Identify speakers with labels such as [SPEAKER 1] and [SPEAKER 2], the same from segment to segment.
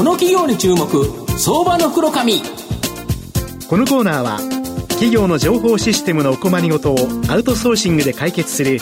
[SPEAKER 1] この企業に注目相場の袋紙
[SPEAKER 2] このコーナーは企業の情報システムのお困りごとをアウトソーシングで解決する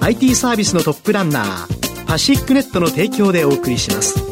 [SPEAKER 2] IT サービスのトップランナーパシックネットの提供でお送りします。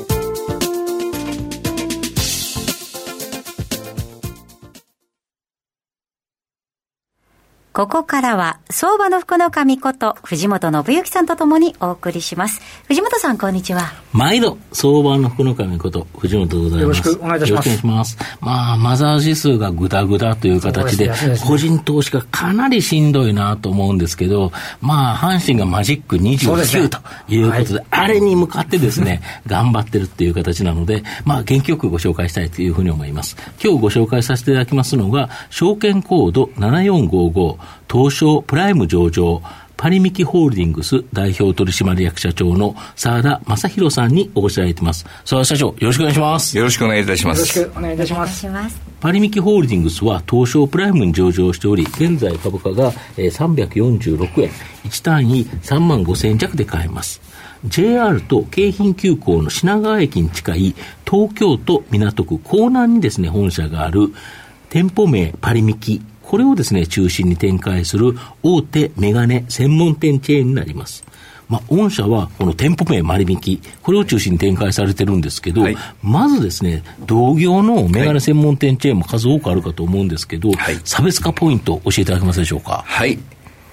[SPEAKER 3] ここからは、相場の福の神こと、藤本信之さんとともにお送りします。藤本さん、こんにちは。
[SPEAKER 4] 毎度、相場の福の神こと、藤本でございます。よろし
[SPEAKER 5] くお願いいたします。よろしくお願いします。
[SPEAKER 4] まあ、マザー指数がぐだぐだという形で、でね、個人投資がかなりしんどいなと思うんですけど、まあ、阪神がマジック29ということで、でねはい、あれに向かってですね、頑張ってるっていう形なので、まあ、元気よくご紹介したいというふうに思います。今日ご紹介させていただきますのが、証券コード7455、東証プライム上場、パリミキホールディングス代表取締役社長の澤田正宏さんにお越しいただいてます。澤田社長、よろしくお願いします。
[SPEAKER 6] よろしくお願いいたします。
[SPEAKER 5] よろしくお願いいたします。
[SPEAKER 4] パリミキホールディングスは東証プライムに上場しており、現在株価が346円、1単位3万5千円弱で買えます。JR と京浜急行の品川駅に近い東京都港区港南にですね、本社がある店舗名パリミキこれをですね、中心に展開する大手メガネ専門店チェーンになります。まあ、御社はこの店舗名割引、これを中心に展開されてるんですけど、はい、まずですね、同業のメガネ専門店チェーンも数多くあるかと思うんですけど、はい、差別化ポイント教えていただけますでしょうか？
[SPEAKER 6] はい。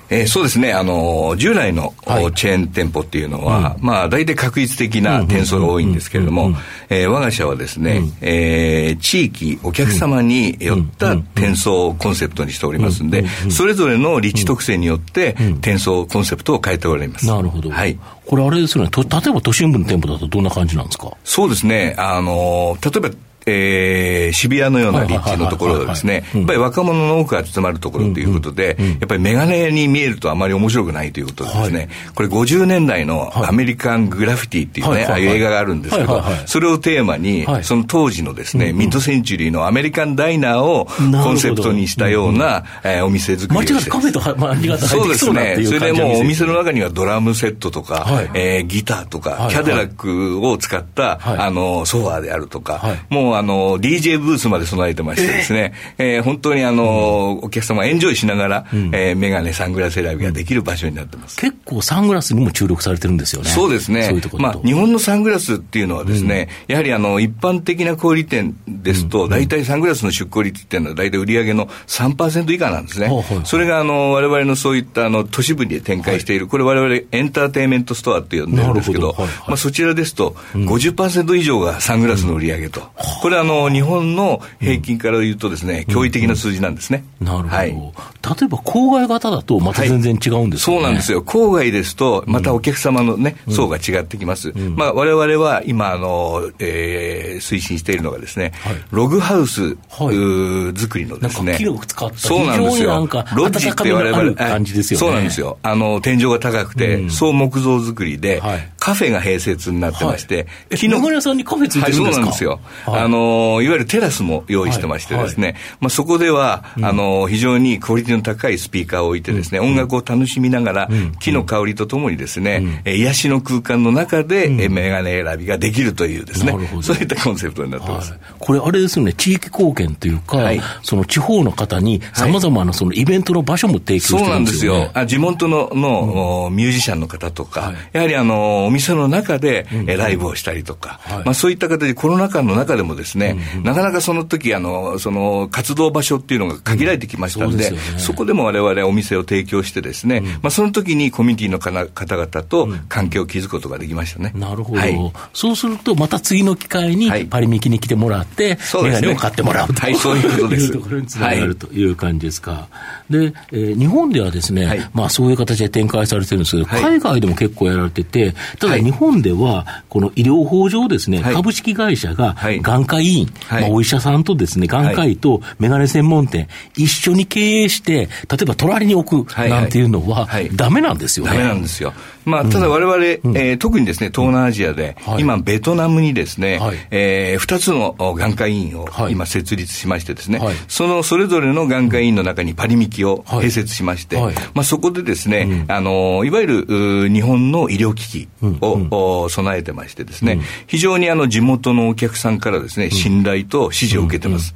[SPEAKER 6] えー、そうですね、あの従来の、はい、チェーン店舗っていうのは、うん、まあ、大体確率的な店数が多いんですけれども、え我が社はですね、うん、えー、地域、お客様によった転送コンセプトにしておりますんで、それぞれの立地特性によって、転送コンセプトを変えております。
[SPEAKER 4] なるほど。はい。これあれですよね、と例えば都心部の店舗だとどんな感じなんですか？
[SPEAKER 6] そうですね、あの例えばえー、渋谷のような立地のところはですね、やっぱり若者の多くが集まるところということで、やっぱりメガネに見えるとあまり面白くないということでですね、これ50年代のアメリカングラフィティっていうね、ああいう映画があるんですけど、それをテーマに、その当時のですね、ミッドセンチュリーのアメリカンダイナーをコンセプトにしたような、えお店作りをして。
[SPEAKER 4] カフェと間違って
[SPEAKER 6] そうですね。それでもうお店の中にはドラムセットとか、えギターとか、キャデラックを使った、あの、ソファーであるとか、もうあの、DJ ブースまで備えてましてですね、えー、えー、本当にあの、うん、お客様エンジョイしながら、うん、えー、メガネ、サングラス選びができる場所になってます。
[SPEAKER 4] 結構サングラスにも注力されてるんですよね。
[SPEAKER 6] そうですね。そういうところまあ、日本のサングラスっていうのはですね、うん、やはりあの、一般的な小売店ですと、大体サングラスの出向率っていうのは大体売上の3%以下なんですね。それがあの、我々のそういったあの、都市部に展開している、はい、これ我々エンターテインメントストアって呼んでるんですけど、まあ、そちらですと50%以上がサングラスの売上と。これあの、日本の平均から言うとですね、驚異的な数字なんですね。
[SPEAKER 4] なるほど。はい、例えば郊外型だとまた全然違うんです
[SPEAKER 6] か、ねはい、そうなんですよ。郊外ですと、またお客様のね、うん、層が違ってきます。うん、まあ、我々は今、あの、えー、推進しているのがですね、はい、ログハウス、はい、作りのですね。
[SPEAKER 4] なんか使った
[SPEAKER 6] そうなんですよ。
[SPEAKER 4] ロッジって我々、感じですよね。
[SPEAKER 6] そうなんですよ。あの、天井が高くて、うん、総木造作りで、はいカフェが併設になってまして、
[SPEAKER 4] はい、木の。さんにカフェついてるんですか、はい、そうなんですよ。
[SPEAKER 6] はい、あの、いわゆるテラスも用意してましてですね、はい、まあそこでは、うん、あの、非常にクオリティの高いスピーカーを置いてですね、うん、音楽を楽しみながら、うん、木の香りとともにですね、うん、癒しの空間の中で、うん、メガネ選びができるというですね、そういったコンセプトになってます。
[SPEAKER 4] これあれですよね、地域貢献というか、その地方の方に様々なそのイベントの場所も提供してるんですよ、ね、そうなんですよ。
[SPEAKER 6] あ地元のの、ミュージシャンの方とか、やはりあの、お店の中で、で、ライブをしたりとか、はい、まあ、そういった形でコロナ禍の中でもですね、うんうん、なかなかその時あのその活動場所っていうのが限られてきましたので、うんそでね、そこでも我々お店を提供してですね、うん、まあ、その時にコミュニティの方々と関係を築くことができましたね。
[SPEAKER 4] なるほど、はい、そうすると、また次の機会にパリミキに来てもらって、はい、メガネを買ってもらうと、
[SPEAKER 6] はい、そういうことです。
[SPEAKER 4] いうところにつながるとい。う感じですか。で、えー、日本ではですね、まあそういう形で展開されてるんですけど、海外でも結構やられてて、ただ日本では、この医療法上ですね、はい、株式会社が眼科医院、はい、まあ、お医者さんとですね、眼科医とメガネ専門店、一緒に経営して、例えば隣に置くなんていうのは、ダメなんですよね。
[SPEAKER 6] ダメなんですよ。まあ、ただ我々、えー、特にですね、東南アジアで、今、ベトナムにですね、はい、えー、2つの眼科医院を今設立しましてですね、そのそれぞれの眼科医院の中にパリミキを併設しまして、まあ、そこでですね、あの、いわゆる日本の医療機器を、備えてましてですね、非常にあの地元のお客さんからですね、信頼と支持を受けてます。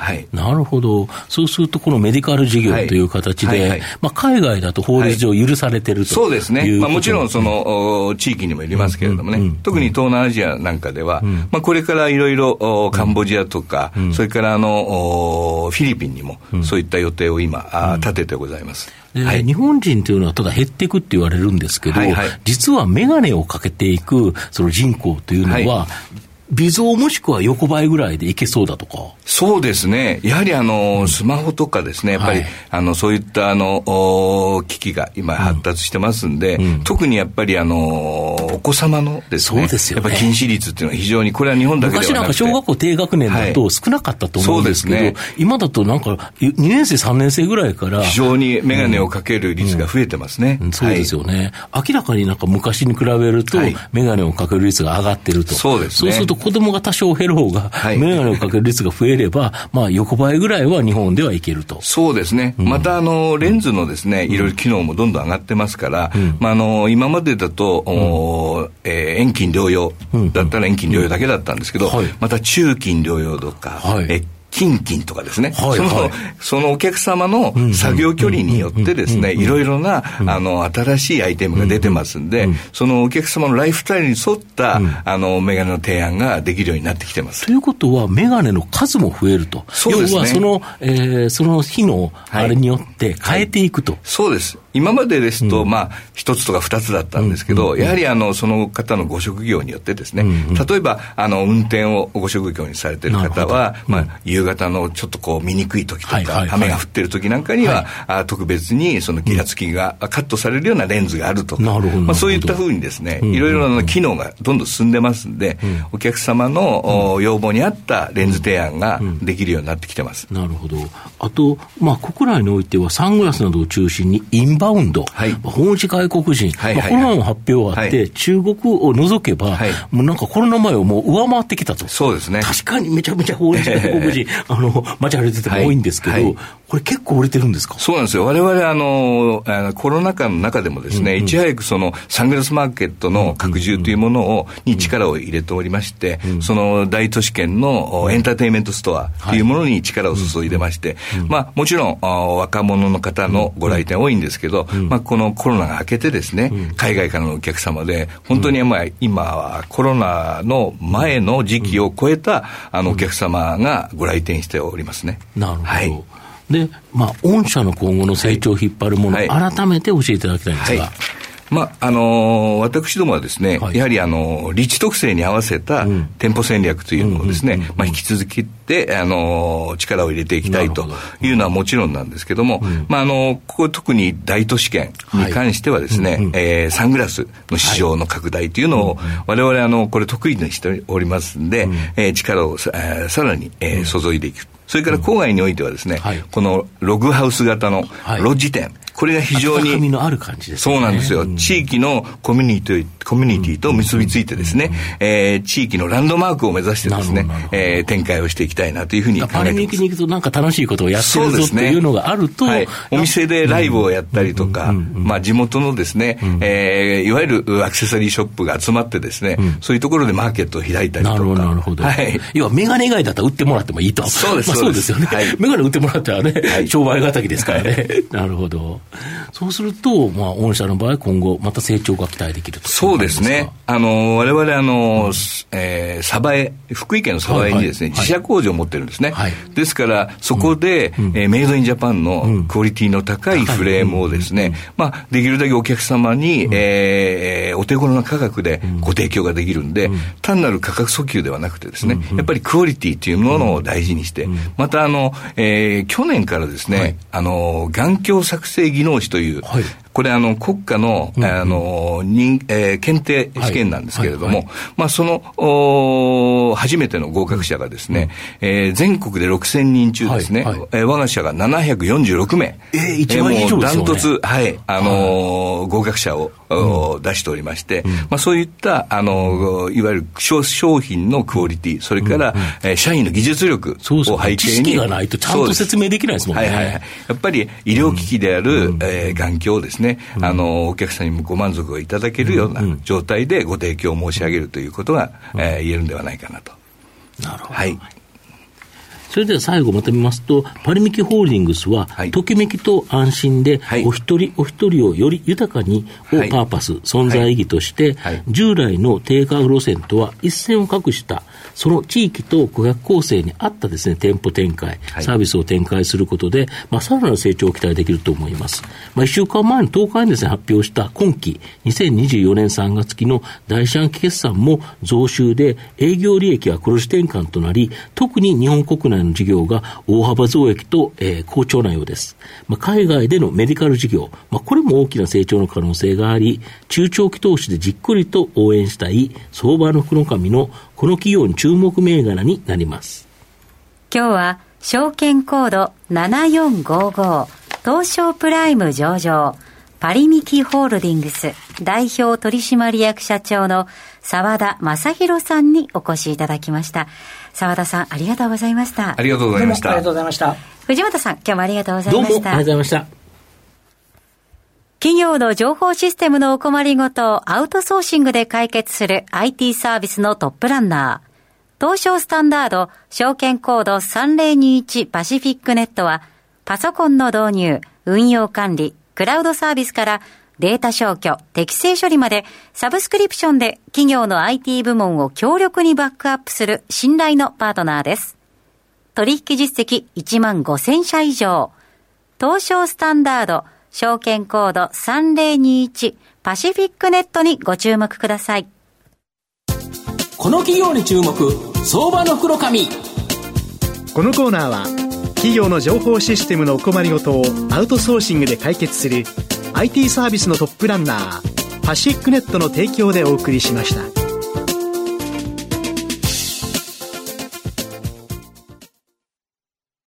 [SPEAKER 4] はい、なるほど、そうすると、このメディカル事業という形で、はいはい。はい、まあ、海外だと法律上許されてると、
[SPEAKER 6] そうですね、まあ、もちろんその、地域にもよりますけれどもね、うんうん、特に東南アジアなんかでは、うん、まあ、これからいろいろカンボジアとか、うん、それからあのフィリピンにも、そういった予定を今、うん、立ててございます。
[SPEAKER 4] はい、日本人というのはただ減っていくって言われるんですけど、はいはい、実は眼鏡をかけていくその人口というのは、微増もしくは横ばいぐらいでいけそうだとか。
[SPEAKER 6] そうですね。やはりあの、スマホとかですね、やっぱり、はい、あの、そういったあの、機器が今発達してますんで、うん、特にやっぱりあの、お子様のですね、そうですよ、ね、やっぱり近視率っていうのは非常に、これは日本だけではなくて昔
[SPEAKER 4] なんか小学校低学年だと少なかったと思うんですけど、はいね、今だとなんか2年生、3年生ぐらいから。
[SPEAKER 6] 非常に眼鏡をかける率が増えてますね。
[SPEAKER 4] うんうん、そうですよね、はい。明らかになんか昔に比べると、眼鏡をかける率が上がってると。
[SPEAKER 6] そうです
[SPEAKER 4] ね。そうすると子供が多少減る方が、眼鏡をかける率が増えれば、まあ横ばいぐらいは日本ではいけると。
[SPEAKER 6] そうですね。またあの、レンズのですね、いろいろ機能もどんどん上がってますから、まああの、今までだと、おえー、遠近療養だったら遠近療養だけだったんですけど、また中近療養とか、え近々とかですね、はいはい、その、そのお客様の作業距離によってですね、いろいろな、あの、新しいアイテムが出てますんで、そのお客様のライフスタイルに沿った、あの、メガネの提案ができるようになってきてます。
[SPEAKER 4] ということは、メガネの数も増えると。そうですね。要は、その、えー、その日の、あれによって変えていくと。はい
[SPEAKER 6] はい、そうです。今までですと、まあ、一つとか二つだったんですけど、やはりあの、その方のご職業によってですね、例えば、あの、運転をご職業にされてる方は、まあ、夕方のちょっとこう、見にくい時とか、雨が降ってる時なんかには、あ特別にそのギラつきがカットされるようなレンズがあるとか、まあ、そういったふうにですね、いろいろな機能がどんどん進んでますんで、お客様の要望に合ったレンズ提案ができるようになってきてます。
[SPEAKER 4] なるほど。あと、まあ、国内においてはサングラスなどを中心にインバウンド、はい、訪日外国人、はいまあ、コロナの発表があって、はい、中国を除けば、はい、もうなんかコロナ前をもう上回ってきたと。
[SPEAKER 6] そうですね。
[SPEAKER 4] 確かにめちゃめちゃ訪日外国人、あの、街歩いてても多いんですけど、これ結構売れてるんですか？
[SPEAKER 6] そうなんですよ。我々あの、あのコロナ禍の中でもですね、うんうん、いち早くそのサングラスマーケットの拡充というものを、に力を入れておりまして、うん、その大都市圏のエンターテインメントストアというものに力を注いでまして、まあもちろん若者の方のご来店多いんですけど、まあこのコロナが明けてですね、海外からのお客様で、本当にまあ今はコロナの前の時期を超えたあのお客様がご来店しておりますね。
[SPEAKER 4] なるほど。はいで、まあ、御社の今後の成長を引っ張るもの、はい、改めて教えていただきたいんですが。はい。
[SPEAKER 6] まあ、あのー、私どもはですね、はい、やはりあの、立地特性に合わせた店舗戦略というのをですね、まあ、引き続きて、あのー、力を入れていきたいというのはもちろんなんですけども、うん、まあ、あのー、ここ特に大都市圏に関してはですね、はい、えー、サングラスの市場の拡大というのを、我々あの、これ得意にしておりますんで、うん、えー、力をさ,、えー、さらに、えー、注いでいく。それから郊外においてはですね、はい、このログハウス型のロッジ店、これが非常に。
[SPEAKER 4] のある感じです
[SPEAKER 6] ね。そうなんですよ。地域のコミュニティ、コミュニティと結びついてですね、えー、地域のランドマークを目指してですね、えー、展開をしていきたいなというふうに考えてます。パリに
[SPEAKER 4] 行くとなんか楽しいことをやってるぞっていうのがあると、ねはい、
[SPEAKER 6] お店でライブをやったりとか、まあ地元のですね、えー、いわゆるアクセサリーショップが集まってですね、そういうところでマーケットを開いたりとか。なるほど、
[SPEAKER 4] なるほど。はい。要はメガネ以外だったら売ってもらってもいいと。
[SPEAKER 6] そうです、
[SPEAKER 4] そうですよね。はい、メガネ売ってもらったらね、はい、商売敵ですからね。なるほど。そうすると、まあ、御社の場合、今後、また成長が期待できると
[SPEAKER 6] そうですね。あの、われわれ、あの、うん、えー、鯖江、福井県の鯖江にですね、はいはい、自社工場を持ってるんですね。はい、ですから、そこで、うん、えー、メイドインジャパンのクオリティの高いフレームをですね、まあ、できるだけお客様に、うん、えー、お手頃な価格でご提供ができるんで、うん、単なる価格訴求ではなくてですね、やっぱりクオリティというものを大事にして、また、あの、えー、去年からですね、はい、あの、眼鏡作成技能士という、はい、ここれあの国家の、うん、あの認、えー、検定試験なんですけれども、はい。はい。はい、まあそのお初めての合格者がですね、うん、えー、全国で6000人中ですね、はい。はい、えー、我が社が746名。
[SPEAKER 4] えー、一番以上ですよね。
[SPEAKER 6] ダントツ、はい、あのー、合格者を、うん、出しておりまして、うん、まあそういった、あのー、いわゆる商品のクオリティ、それから、うんうん、えー、社員の技術力を背景に。そう知
[SPEAKER 4] 識がないとちゃんと説明できないですもんね。はいはいはい。や
[SPEAKER 6] っぱり医療機器である、うん、えー、眼鏡をですね、うん、あの、お客さんにもご満足をいただけるような状態でご提供を申し上げるということが、うん、えー、言えるんではないかなと。
[SPEAKER 4] なるほど。はい。それでは最後まとめますと、パリミキホールディングスは、はい、ときめきと安心で、はい、お一人お一人をより豊かにをパーパス、はい、存在意義として、従来の低価格路線とは一線を画したその地域と顧客構成に合ったですね、店舗展開、サービスを展開することで、まあ、さらなる成長を期待できると思います。まあ、1週間前の10日にですね、発表した今期2024年3月期の第四半期決算も増収で営業利益は黒字転換となり、特に日本国内の事業が大幅増益と、えー、好調なようです。まあ、海外でのメディカル事業、まあ、これも大きな成長の可能性があり、中長期投資でじっくりと応援したい相場の福の神のこの企業に注目銘柄になります。
[SPEAKER 3] 今日は証券コード7455東証プライム上場パリミキホールディングス代表取締役社長の澤田正宏さんにお越しいただきました。澤田さん、ありがとうございました。
[SPEAKER 6] ありがとうございました。
[SPEAKER 5] ありがとうございました。
[SPEAKER 3] 藤本さん、今日もありがとうございました。どう
[SPEAKER 4] もありがとうございました。
[SPEAKER 3] 企業の情報システムのお困りごとをアウトソーシングで解決する IT サービスのトップランナー。東証スタンダード証券コード3021パシフィックネットはパソコンの導入、運用管理、クラウドサービスからデータ消去、適正処理までサブスクリプションで企業の IT 部門を強力にバックアップする信頼のパートナーです。取引実績1万5000社以上。東証スタンダード証券コード3021パシフィックネットにご注目ください。
[SPEAKER 1] この企業に注目、相場の袋紙。
[SPEAKER 2] このコーナーは、企業の情報システムのお困りごとをアウトソーシングで解決する IT サービスのトップランナー、パシックネットの提供でお送りしました。